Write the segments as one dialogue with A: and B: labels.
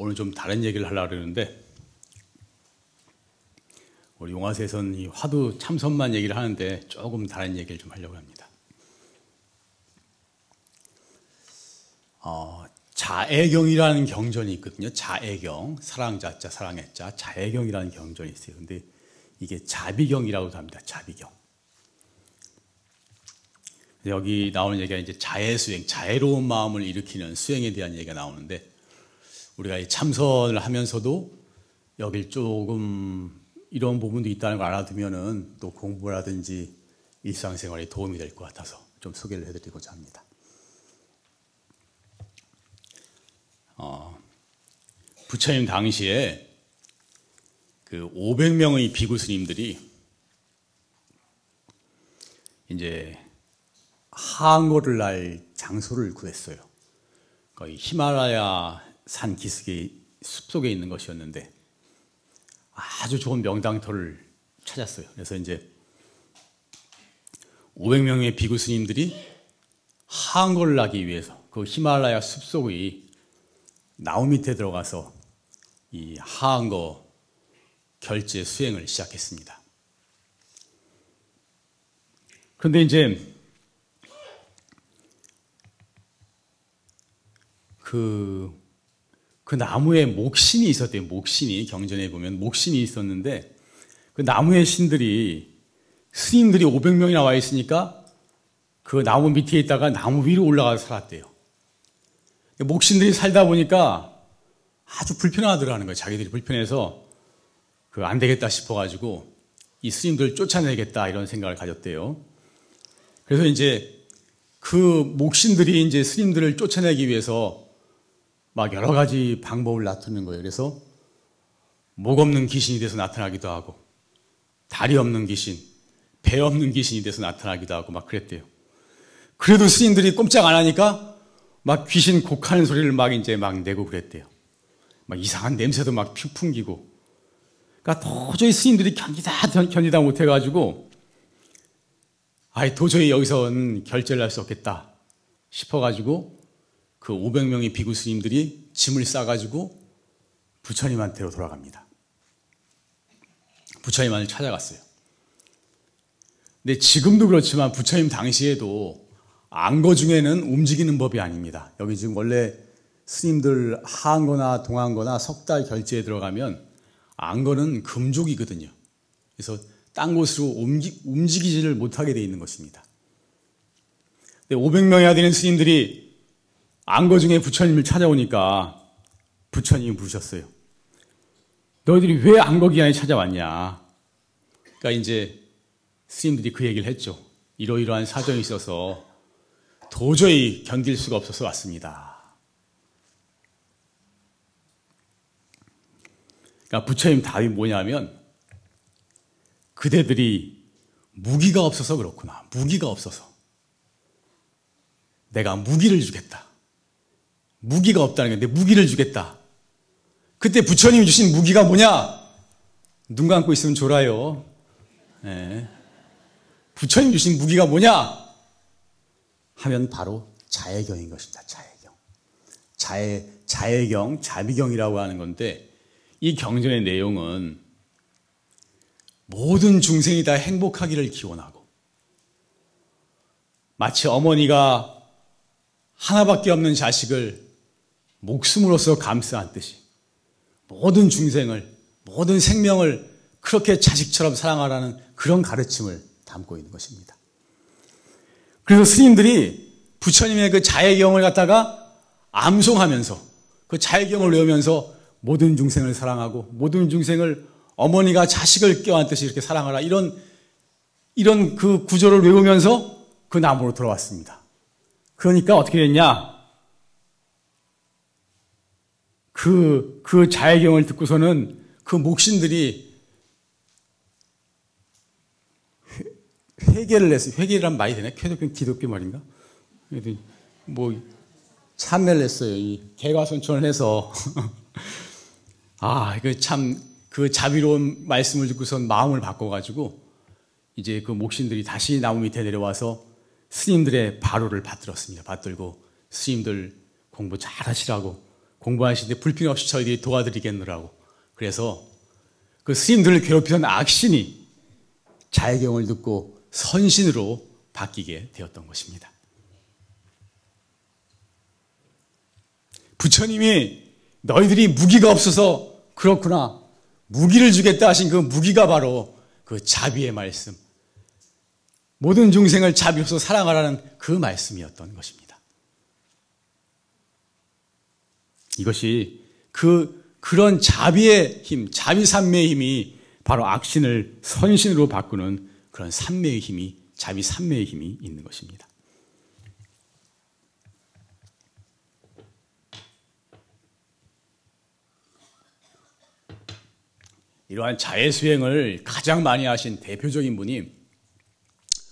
A: 오늘 좀 다른 얘기를 하려고 그러는데 우리 용화세선 이 화두 참선만 얘기를 하는데 조금 다른 얘기를 좀 하려고 합니다. 어, 자애경이라는 경전이 있거든요. 자애경, 사랑자자, 사랑의자, 자애경이라는 경전이 있어요. 근데 이게 자비경이라고도 합니다. 자비경. 여기 나오는 얘기가 이제 자애 수행, 자애로운 마음을 일으키는 수행에 대한 얘기가 나오는데 우리가 참선을 하면서도 여길 조금 이런 부분도 있다는 걸 알아두면은 또 공부라든지 일상생활에 도움이 될 것 같아서 좀 소개를 해드리고자 합니다. 어, 부처님 당시에 그 500명의 비구 스님들이 이제 항거를 날 장소를 구했어요. 거의 히말라야 산 기슭의 숲속에 있는 것이었는데 아주 좋은 명당터를 찾았어요. 그래서 이제 500명의 비구 스님들이 항거를 하기 위해서 그 히말라야 숲속의 나무 밑에 들어가서 이 항거 결제 수행을 시작했습니다. 그런데 이제 그, 그 나무에 목신이 있었대요. 목신이 경전에 보면 목신이 있었는데 그 나무의 신들이 스님들이 500명이나 와 있으니까 그 나무 밑에 있다가 나무 위로 올라가서 살았대요. 목신들이 살다 보니까 아주 불편하더라는 거예요. 자기들이 불편해서 그 안 되겠다 싶어가지고 이 스님들 쫓아내겠다 이런 생각을 가졌대요. 그래서 이제 그 목신들이 이제 스님들을 쫓아내기 위해서 막 여러 가지 방법을 나타내는 거예요. 그래서 목 없는 귀신이 돼서 나타나기도 하고 다리 없는 귀신, 배 없는 귀신이 돼서 나타나기도 하고 막 그랬대요. 그래도 스님들이 꼼짝 안 하니까 막 귀신 곡하는 소리를 막 이제 막 내고 그랬대요. 막 이상한 냄새도 막 풍기고. 그러니까 도저히 스님들이 견디다 견디다 못해 가지고 아예 도저히 여기서는 결제를 할 수 없겠다 싶어 가지고 그 500명의 비구 스님들이 짐을 싸가지고 부처님한테로 돌아갑니다. 부처님한테 찾아갔어요. 근데 지금도 그렇지만 부처님 당시에도 안거 중에는 움직이는 법이 아닙니다. 여기 지금 원래 스님들 하한거나 동한거나 석 달 결제에 들어가면 안거는 금족이거든요. 그래서 딴 곳으로 움직, 움직이지를 못하게 되어 있는 것입니다. 500명이나 되는 스님들이 안거 중에 부처님을 찾아오니까 부처님이 부르셨어요. 너희들이 왜 안거 기간에 찾아왔냐? 그러니까 이제 스님들이 그 얘기를 했죠. 이러이러한 사정이 있어서 도저히 견딜 수가 없어서 왔습니다. 그러니까 부처님 답이 뭐냐면 그대들이 무기가 없어서 그렇구나. 무기가 없어서. 내가 무기를 주겠다. 무기가 없다는 게내 무기를 주겠다. 그때 부처님이 주신 무기가 뭐냐? 눈 감고 있으면 졸아요. 네. 부처님 주신 무기가 뭐냐? 하면 바로 자애경인 것입니다. 자애경. 자애, 자애경, 자비경이라고 하는 건데 이 경전의 내용은 모든 중생이 다 행복하기를 기원하고 마치 어머니가 하나밖에 없는 자식을 목숨으로서 감싸안듯이 모든 중생을 모든 생명을 그렇게 자식처럼 사랑하라는 그런 가르침을 담고 있는 것입니다. 그래서 스님들이 부처님의 그 자애경을 갖다가 암송하면서 그 자애경을 외우면서 모든 중생을 사랑하고 모든 중생을 어머니가 자식을 껴안듯이 이렇게 사랑하라 이런 이런 그 구조를 외우면서 그 나무로 돌아왔습니다. 그러니까 어떻게 됐냐? 그, 그 자애경을 듣고서는 그 목신들이 회개를 했어요. 회개란 말이 되네? 기독교, 기독교 말인가? 뭐, 참회를 했어요. 이 개과선천을 해서. 아, 그 참, 그 자비로운 말씀을 듣고선 마음을 바꿔가지고, 이제 그 목신들이 다시 나무 밑에 내려와서 스님들의 바로를 받들었습니다. 받들고, 스님들 공부 잘 하시라고, 공부하시는데 불평 없이 저희들이 도와드리겠느라고. 그래서 그 스님들을 괴롭히던 악신이 자해경을 듣고 선신으로 바뀌게 되었던 것입니다. 부처님이 너희들이 무기가 없어서 그렇구나. 무기를 주겠다 하신 그 무기가 바로 그 자비의 말씀. 모든 중생을 자비로서 사랑하라는 그 말씀이었던 것입니다. 이것이 그, 그런 자비의 힘, 자비 산매의 힘이 바로 악신을 선신으로 바꾸는 그런 산매의 힘이, 자비 산매의 힘이 있는 것입니다. 이러한 자해 수행을 가장 많이 하신 대표적인 분이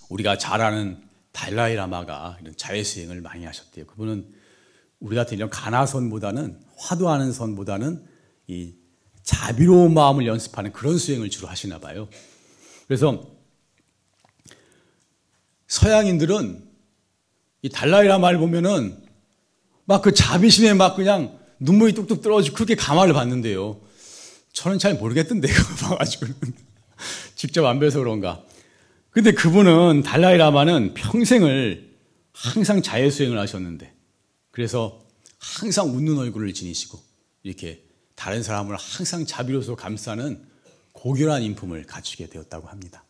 A: 우리가 잘 아는 달라이 라마가 이런 자해 수행을 많이 하셨대요. 그분은 우리 같은 이런 가나선보다는 화두하는 선보다는 이 자비로운 마음을 연습하는 그런 수행을 주로 하시나 봐요. 그래서 서양인들은 이 달라이 라마를 보면은 막 그 자비심에 막 그냥 눈물이 뚝뚝 떨어지고 그렇게 감화를 받는데요. 저는 잘 모르겠던데요. 봐가지고는. 직접 안 뵈서 그런가. 근데 그분은 달라이 라마는 평생을 항상 자해수행을 하셨는데 그래서 항상 웃는 얼굴을 지니시고 이렇게 다른 사람을 항상 자비로서 감싸는 고결한 인품을 갖추게 되었다고 합니다.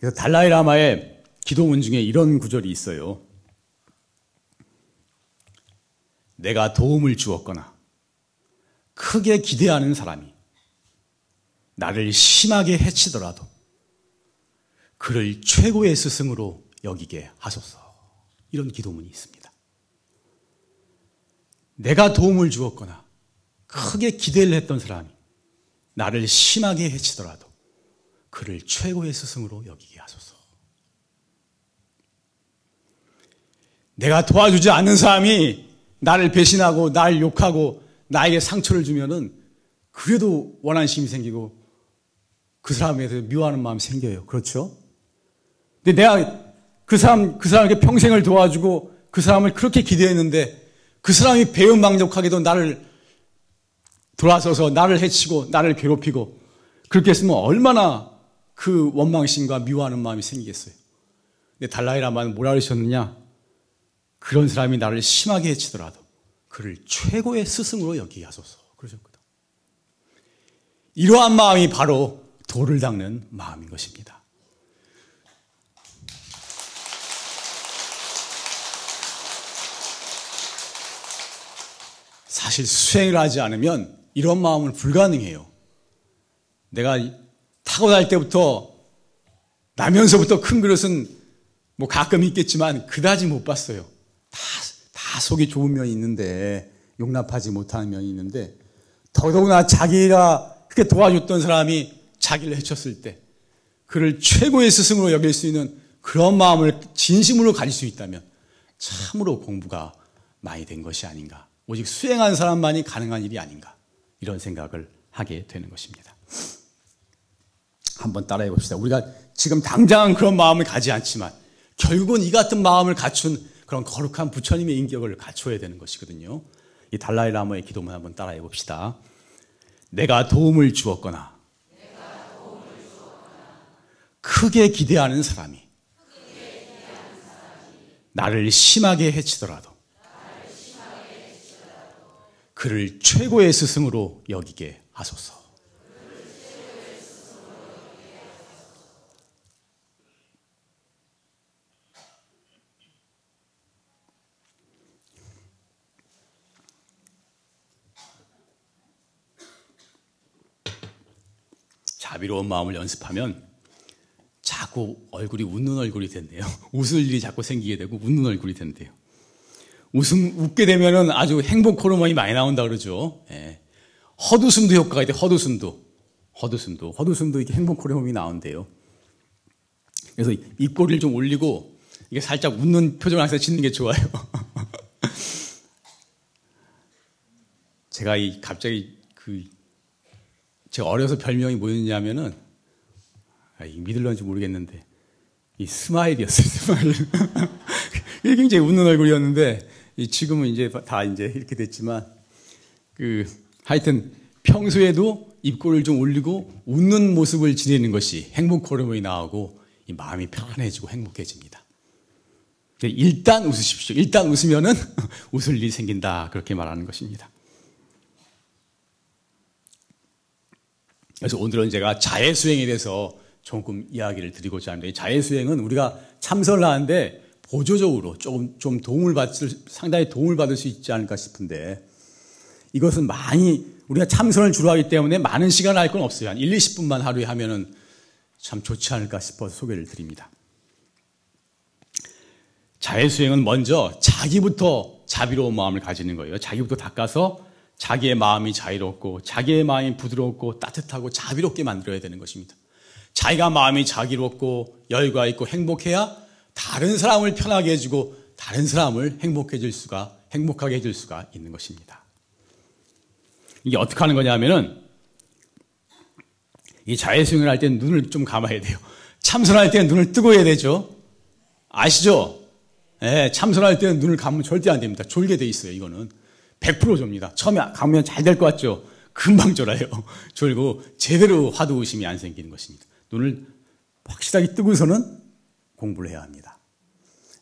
A: 그래서 달라이 라마의 기도문 중에 이런 구절이 있어요. 내가 도움을 주었거나 크게 기대하는 사람이 나를 심하게 해치더라도 그를 최고의 스승으로 여기게 하소서. 이런 기도문이 있습니다. 내가 도움을 주었거나 크게 기대를 했던 사람이 나를 심하게 해치더라도 그를 최고의 스승으로 여기게 하소서. 내가 도와주지 않는 사람이 나를 배신하고 날 욕하고 나에게 상처를 주면은 그래도 원한심이 생기고 그 사람에 대해서 미워하는 마음이 생겨요. 그렇죠? 근데 내가 그 사람, 그 사람에게 평생을 도와주고 그 사람을 그렇게 기대했는데 그 사람이 배은망덕하게도 나를 돌아서서 나를 해치고 나를 괴롭히고 그렇게 했으면 얼마나 그 원망심과 미워하는 마음이 생기겠어요. 근데 달라이라마는 뭐라 그러셨느냐? 그런 사람이 나를 심하게 해치더라도 그를 최고의 스승으로 여기게 하소서. 그러셨거든. 이러한 마음이 바로 돌을 닦는 마음인 것입니다. 사실 수행을 하지 않으면 이런 마음은 불가능해요. 내가 타고날 때부터 나면서부터 큰 그릇은 뭐 가끔 있겠지만 그다지 못 봤어요. 다 다 속이 좁은 면이 있는데 용납하지 못하는 면이 있는데 더더구나 자기가 그렇게 도와줬던 사람이 자기를 해쳤을 때 그를 최고의 스승으로 여길 수 있는 그런 마음을 진심으로 가질 수 있다면 참으로 공부가 많이 된 것이 아닌가. 오직 수행한 사람만이 가능한 일이 아닌가. 이런 생각을 하게 되는 것입니다. 한번 따라해 봅시다. 우리가 지금 당장 그런 마음을 가지 않지만 결국은 이 같은 마음을 갖춘 그런 거룩한 부처님의 인격을 갖춰야 되는 것이거든요. 이 달라이 라마의 기도문 한번 따라해 봅시다. 내가 도움을 주었거나, 크게 기대하는 사람이, 나를 심하게 해치더라도 그를 최고의 스승으로 여기게 하소서. 자비로운 마음을 연습하면 자꾸 얼굴이 웃는 얼굴이 된대요. 웃을 일이 자꾸 생기게 되고 웃는 얼굴이 된대요. 웃음, 웃게 되면은 아주 행복 호르몬이 많이 나온다 그러죠. 예. 헛웃음도 효과가 있대, 헛웃음도. 헛웃음도. 헛웃음도 이게 행복 호르몬이 나온대요. 그래서 입꼬리를 좀 올리고 이게 살짝 웃는 표정을 항상 짓는 게 좋아요. 제가 이 갑자기 그 제가 어려서 별명이 뭐였냐면은 아, 믿을런지 모르겠는데 이 smile이었어요. Smile. 굉장히 웃는 얼굴이었는데 지금은 이제 다 이제 이렇게 됐지만 그 하여튼 평소에도 입꼬리를 좀 올리고 웃는 모습을 지내는 것이 행복 호르몬이 나오고 이 마음이 편안해지고 행복해집니다. 일단 웃으십시오. 일단 웃으면은 웃을 일이 생긴다. 그렇게 말하는 것입니다. 그래서 오늘은 제가 자해수행에 대해서 조금 이야기를 드리고자 합니다. 자해수행은 우리가 참선을 하는데 보조적으로 조금 좀 도움을 받을, 상당히 도움을 받을 수 있지 않을까 싶은데 이것은 많이 우리가 참선을 주로 하기 때문에 많은 시간을 할건 없어요. 한 1, 20분만 하루에 하면은 참 좋지 않을까 싶어서 소개를 드립니다. 자해수행은 먼저 자기부터 자비로운 마음을 가지는 거예요. 자기부터 닦아서 자기의 마음이 자유롭고 자기의 마음이 부드럽고 따뜻하고 자비롭게 만들어야 되는 것입니다. 자기가 마음이 자기롭고 열과 있고 행복해야 다른 사람을 편하게 해주고 다른 사람을 행복해질 수가 행복하게 해줄 수가 있는 것입니다. 이게 어떻게 하는 거냐면은 이 자해수행을 할 때는 눈을 좀 감아야 돼요. 참선할 때는 눈을 뜨고 해야 되죠. 아시죠? 예, 참선할 때는 눈을 감으면 절대 안 됩니다. 졸게 돼 있어요, 이거는. 100% 좁니다. 처음에 감으면 잘 될 것 같죠? 금방 졸아요. 졸고 제대로 화두 의심이 안 생기는 것입니다. 눈을 확실하게 뜨고서는 공부를 해야 합니다.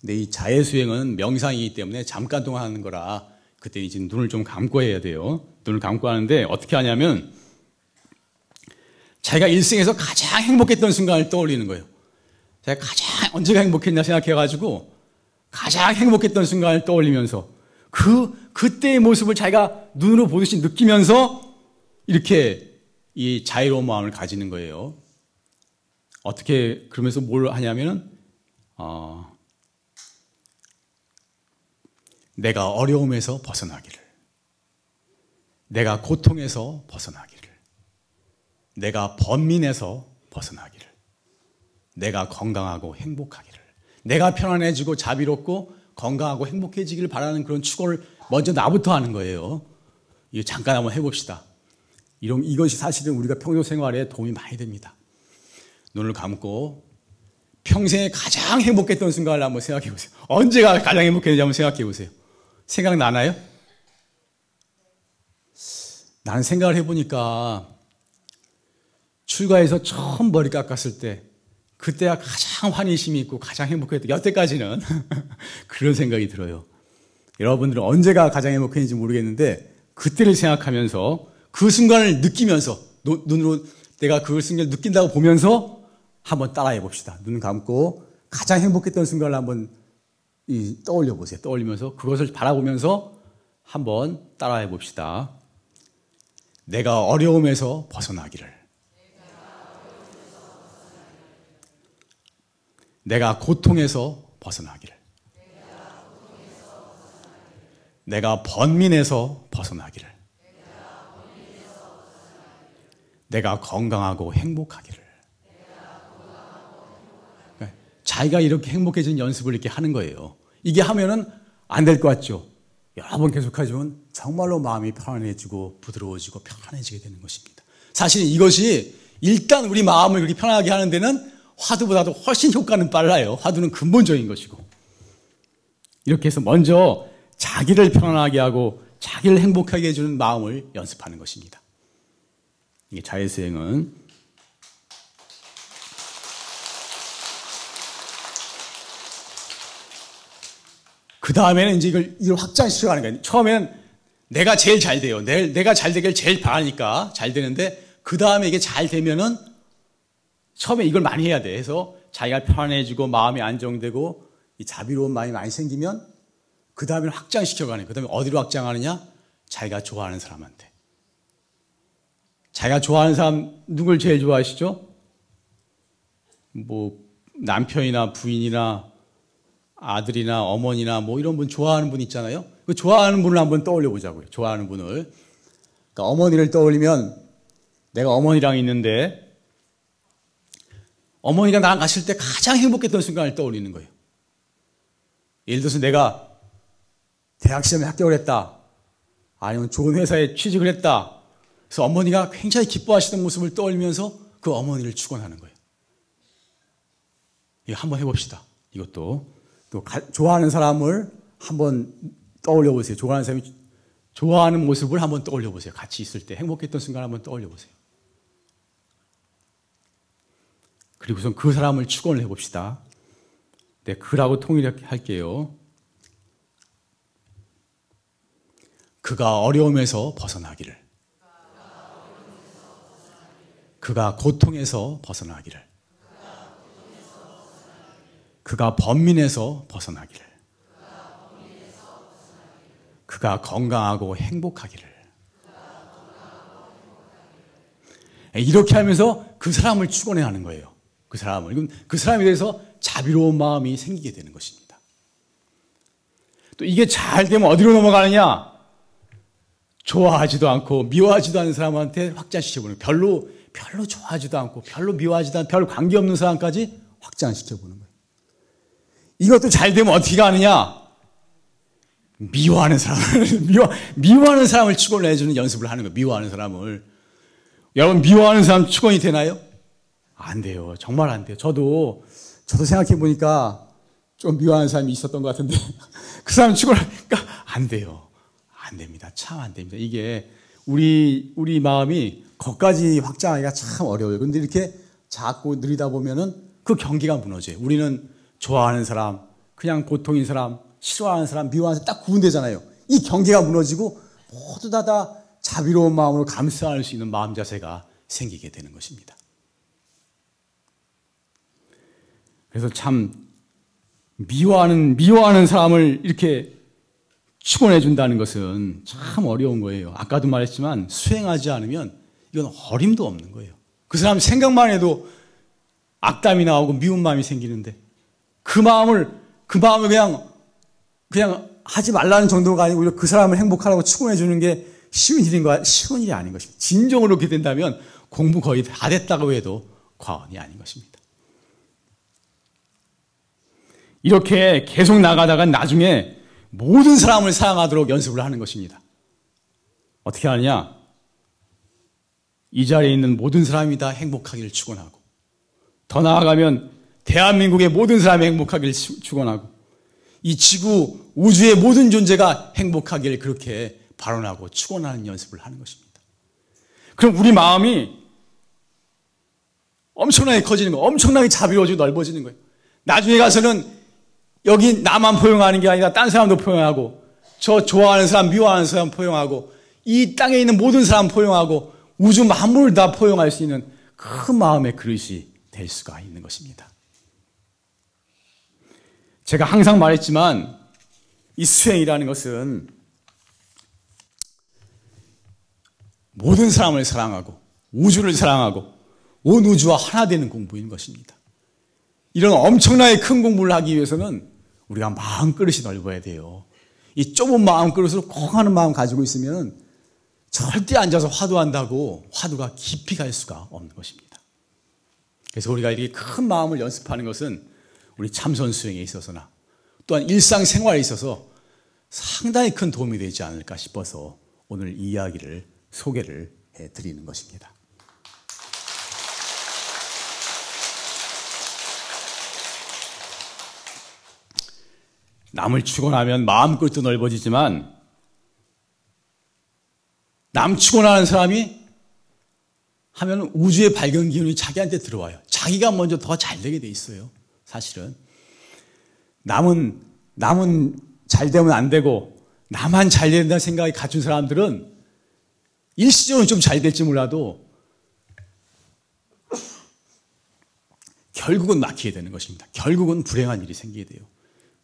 A: 근데 이 자해수행은 명상이기 때문에 잠깐 동안 하는 거라 그때 이제 눈을 좀 감고 해야 돼요. 눈을 감고 하는데 어떻게 하냐면 자기가 일생에서 가장 행복했던 순간을 떠올리는 거예요. 제가 가장 언제가 행복했냐 생각해가지고 가장 행복했던 순간을 떠올리면서 그 그때의 모습을 자기가 눈으로 보듯이 느끼면서 이렇게 이 자유로운 마음을 가지는 거예요. 어떻게 그러면서 뭘 하냐면은 어, 내가 어려움에서 벗어나기를, 내가 고통에서 벗어나기를, 내가 번민에서 벗어나기를, 내가 건강하고 행복하기를, 내가 편안해지고 자비롭고 건강하고 행복해지기를 바라는 그런 추구를 먼저 나부터 하는 거예요. 이거 잠깐 한번 해봅시다. 이런, 이것이 사실은 우리가 평소 생활에 도움이 많이 됩니다. 눈을 감고 평생에 가장 행복했던 순간을 한번 생각해 보세요. 언제가 가장 행복했는지 한번 생각해 보세요. 생각나나요? 나는 생각을 해보니까 출가해서 처음 머리 깎았을 때 그때가 가장 환희심이 있고 가장 행복했던 여태까지는 그런 생각이 들어요. 여러분들은 언제가 가장 행복했는지 모르겠는데 그때를 생각하면서 그 순간을 느끼면서 눈으로 내가 그 순간을 느낀다고 보면서 한번 따라해 봅시다. 눈 감고 가장 행복했던 순간을 한번 떠올려 보세요. 떠올리면서 그것을 바라보면서 한번 따라해 봅시다. 내가 어려움에서 벗어나기를. 내가 고통에서 벗어나기를. 내가 번민에서 벗어나기를. 내가 건강하고 행복하기를. 자기가 이렇게 행복해진 연습을 이렇게 하는 거예요. 이게 하면은 안 될 것 같죠? 여러 번 계속하지만 정말로 마음이 편안해지고 부드러워지고 편안해지게 되는 것입니다. 사실 이것이 일단 우리 마음을 그렇게 편하게 하는 데는 화두보다도 훨씬 효과는 빨라요. 화두는 근본적인 것이고. 이렇게 해서 먼저 자기를 편안하게 하고 자기를 행복하게 해주는 마음을 연습하는 것입니다. 이게 자해수행은 그 다음에는 이제 이걸, 이걸 확장시켜 가는 거예요. 처음에는 내가 제일 잘 돼요. 내, 내가 잘 되길 제일 바라니까 잘 되는데, 그 다음에 이게 잘 되면은, 처음에 이걸 많이 해야 돼. 해서 자기가 편해지고, 마음이 안정되고, 이 자비로운 마음이 많이 생기면, 그 다음에는 확장시켜 가는 거예요. 그 다음에 어디로 확장하느냐? 자기가 좋아하는 사람한테. 자기가 좋아하는 사람, 누굴 제일 좋아하시죠? 뭐, 남편이나 부인이나 아들이나 어머니나 뭐 이런 분 좋아하는 분 있잖아요. 그 좋아하는 분을 한번 떠올려 보자고요. 좋아하는 분을. 그러니까 어머니를 떠올리면 내가 어머니랑 있는데 어머니가 나랑 갔을 때 가장 행복했던 순간을 떠올리는 거예요. 예를 들어서 내가 대학 시험에 합격을 했다. 아니면 좋은 회사에 취직을 했다. 그래서 어머니가 굉장히 기뻐하시던 모습을 떠올리면서 그 어머니를 축원하는 거예요. 이거 한번 해봅시다. 이것도 또 좋아하는 사람을 한번 떠올려 보세요. 좋아하는 사람이 좋아하는 모습을 한번 떠올려 보세요. 같이 있을 때 행복했던 순간 한번 떠올려 보세요. 그리고선 그 사람을 축원을 해봅시다. 네, 그라고 통일할게요. 그가 어려움에서 벗어나기를. 그가 고통에서 벗어나기를. 그가 번민에서 벗어나기를. 그가 건강하고 행복하기를. 이렇게 하면서 그 사람을 축원해 하는 거예요. 그 사람을. 그 사람에 대해서 자비로운 마음이 생기게 되는 것입니다. 또 이게 잘 되면 어디로 넘어가느냐? 좋아하지도 않고 미워하지도 않는 사람한테 확장시켜보는 별로 별로 좋아하지도 않고 별로 미워하지도 않고 별 관계없는 사람까지 확장시켜보는 거예요. 이것도 잘 되면 어떻게 하느냐? 미워하는 사람을 미워 미워하는 사람을 축원을 해주는 연습을 하는 거예요. 미워하는 사람을 여러분 미워하는 사람 축원이 되나요? 안 돼요. 정말 안 돼요. 저도 저도 생각해 보니까 좀 미워하는 사람이 있었던 것 같은데 그 사람 축원하니까 안 돼요. 안 됩니다. 참 안 됩니다. 이게 우리 우리 마음이 거까지 확장하기가 참 어려워요. 근데 이렇게 자꾸 느리다 보면은 그 경계가 무너져요. 우리는 좋아하는 사람, 그냥 보통인 사람, 싫어하는 사람, 미워하는 사람 딱 구분되잖아요. 이 경계가 무너지고 모두 다 다 자비로운 마음으로 감싸할 수 있는 마음 자세가 생기게 되는 것입니다. 그래서 참 미워하는 미워하는 사람을 이렇게 축원해 준다는 것은 참 어려운 거예요. 아까도 말했지만 수행하지 않으면 이건 어림도 없는 거예요. 그 사람 생각만 해도 악담이 나오고 미운 마음이 생기는데 그 마음을 그 마음을 그냥 그냥 하지 말라는 정도가 아니고 그 사람을 행복하라고 축원해 주는 게 쉬운 일인가 쉬운 일이 아닌 것입니다. 진정으로 그렇게 된다면 공부 거의 다 됐다고 해도 과언이 아닌 것입니다. 이렇게 계속 나가다가 나중에 모든 사람을 사랑하도록 연습을 하는 것입니다. 어떻게 하느냐? 이 자리에 있는 모든 사람이 다 행복하기를 축원하고 더 나아가면 대한민국의 모든 사람이 행복하기를 축원하고 이 지구 우주의 모든 존재가 행복하기를 그렇게 발언하고 축원하는 연습을 하는 것입니다. 그럼 우리 마음이 엄청나게 커지는 거, 엄청나게 자비로워지고 넓어지는 거예요. 나중에 가서는 여기 나만 포용하는 게 아니라 딴 사람도 포용하고 저 좋아하는 사람, 미워하는 사람 포용하고 이 땅에 있는 모든 사람 포용하고 우주 만물을 다 포용할 수 있는 큰 마음의 그릇이 될 수가 있는 것입니다. 제가 항상 말했지만 이 수행이라는 것은 모든 사람을 사랑하고 우주를 사랑하고 온 우주와 하나 되는 공부인 것입니다. 이런 엄청나게 큰 공부를 하기 위해서는 우리가 마음 그릇이 넓어야 돼요. 이 좁은 마음 그릇으로 콩 하는 마음 가지고 있으면 절대 앉아서 화두한다고 화두가 깊이 갈 수가 없는 것입니다. 그래서 우리가 이렇게 큰 마음을 연습하는 것은 우리 참선 수행에 있어서나 또한 일상생활에 있어서 상당히 큰 도움이 되지 않을까 싶어서 오늘 이 이야기를 소개를 해 드리는 것입니다. 남을 축원하면 마음끝도 넓어지지만 남 축원하는 사람이 하면 우주의 발견 기운이 자기한테 들어와요. 자기가 먼저 더 잘 되게 돼 있어요. 사실은 남은 남은 잘 되면 안 되고 나만 잘 된다는 생각이 갖춘 사람들은 일시적으로 좀 잘 될지 몰라도 결국은 막히게 되는 것입니다. 결국은 불행한 일이 생기게 돼요.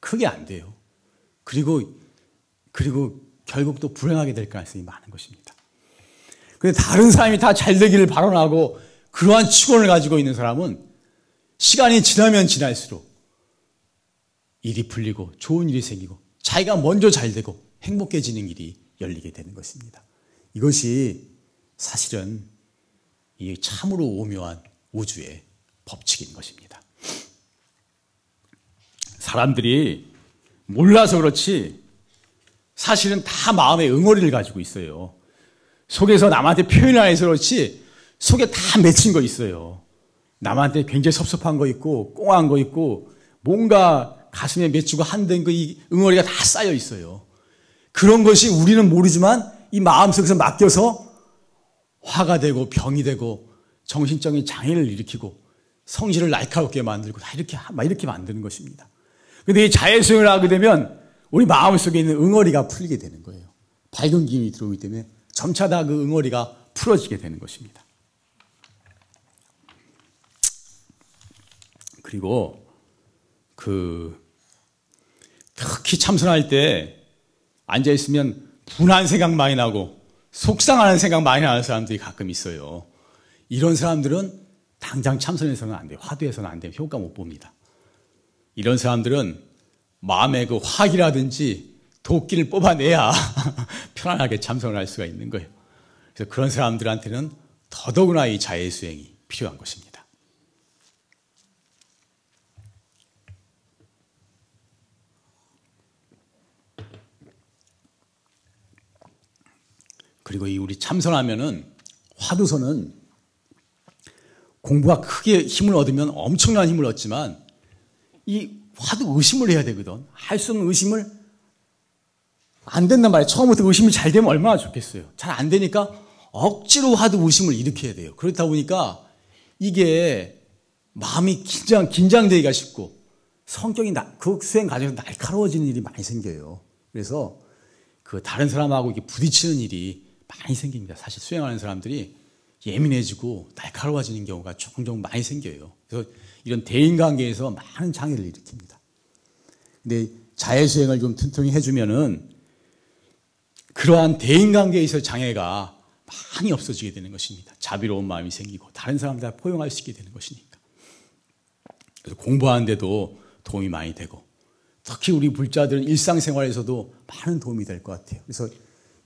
A: 크게 안 돼요. 그리고, 그리고 결국 또 불행하게 될 가능성이 많은 것입니다. 근데 다른 사람이 다 잘 되기를 발언하고 그러한 축원을 가지고 있는 사람은 시간이 지나면 지날수록 일이 풀리고 좋은 일이 생기고 자기가 먼저 잘 되고 행복해지는 일이 열리게 되는 것입니다. 이것이 사실은 이 참으로 오묘한 우주의 법칙인 것입니다. 사람들이 몰라서 그렇지 사실은 다 마음의 응어리를 가지고 있어요. 속에서 남한테 표현 안 해서 그렇지 속에 다 맺힌 거 있어요. 남한테 굉장히 섭섭한 거 있고 꽁한 거 있고 뭔가 가슴에 맺히고 한된 그 이 응어리가 다 쌓여 있어요. 그런 것이 우리는 모르지만 이 마음속에서 맡겨서 화가 되고 병이 되고 정신적인 장애를 일으키고 성질을 날카롭게 만들고 다 이렇게 막 이렇게 만드는 것입니다. 근데 이 자해 수행을 하게 되면 우리 마음속에 있는 응어리가 풀리게 되는 거예요. 밝은 기운이 들어오기 때문에 점차 다 그 응어리가 풀어지게 되는 것입니다. 그리고 그 특히 참선할 때 앉아 있으면 분한 생각 많이 나고 속상하는 생각 많이 나는 사람들이 가끔 있어요. 이런 사람들은 당장 참선해서는 안 돼요. 화두에서는 안 돼요. 효과 못 봅니다. 이런 사람들은 마음의 그 화기라든지 도끼를 뽑아내야 편안하게 참선을 할 수가 있는 거예요. 그래서 그런 사람들한테는 더더구나 이 자해 수행이 필요한 것입니다. 그리고 이 우리 참선하면은 화두선은 공부가 크게 힘을 얻으면 엄청난 힘을 얻지만 이 화두 의심을 해야 되거든. 할 수 없는 의심을 안 된단 말이에요. 처음부터 의심이 잘 되면 얼마나 좋겠어요. 잘 안 되니까 억지로 화두 의심을 일으켜야 돼요. 그렇다 보니까 이게 마음이 긴장, 긴장되기가 쉽고 성격이 나, 그 수행 과정에서 날카로워지는 일이 많이 생겨요. 그래서 그 다른 사람하고 이렇게 부딪히는 일이 많이 생깁니다. 사실 수행하는 사람들이 예민해지고 날카로워지는 경우가 종종 많이 생겨요. 그래서 이런 대인 관계에서 많은 장애를 일으킵니다. 근데 자해 수행을 좀 튼튼히 해주면은 그러한 대인 관계에서 장애가 많이 없어지게 되는 것입니다. 자비로운 마음이 생기고 다른 사람들 포용할 수 있게 되는 것이니까. 그래서 공부하는데도 도움이 많이 되고 특히 우리 불자들은 일상생활에서도 많은 도움이 될 것 같아요. 그래서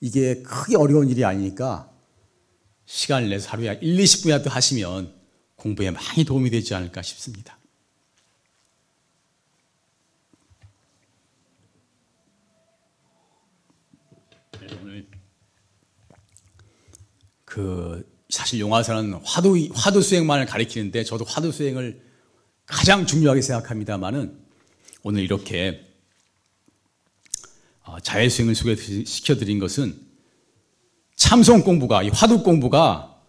A: 이게 크게 어려운 일이 아니니까 시간을 내서 하루에 1, 20분이라도 하시면 공부에 많이 도움이 되지 않을까 싶습니다. 오늘 그 사실 용화사는 화두 화두 수행만을 가리키는데 저도 화두 수행을 가장 중요하게 생각합니다만은 오늘 이렇게 어, 자해 수행을 소개시켜 드린 것은 참선 공부가 이 화두 공부가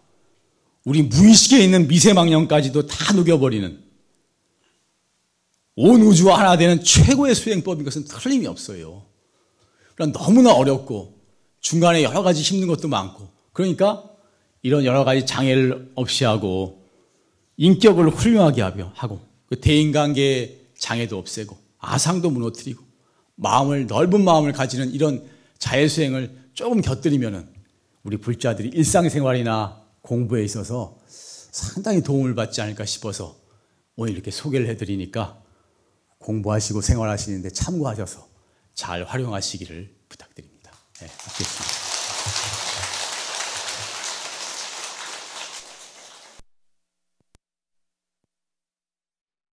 A: 우리 무의식에 있는 미세망령까지도 다 녹여버리는 온 우주와 하나 되는 최고의 수행법인 것은 틀림이 없어요. 그러 너무나 어렵고 중간에 여러 가지 힘든 것도 많고 그러니까 이런 여러 가지 장애를 없이 하고 인격을 훌륭하게 하고 그 대인관계 장애도 없애고 아상도 무너뜨리고 마음을 넓은 마음을 가지는 이런 자해수행을 조금 곁들이면은 우리 불자들이 일상생활이나 공부에 있어서 상당히 도움을 받지 않을까 싶어서 오늘 이렇게 소개를 해드리니까 공부하시고 생활하시는데 참고하셔서 잘 활용하시기를 부탁드립니다. 네, 맞겠습니다.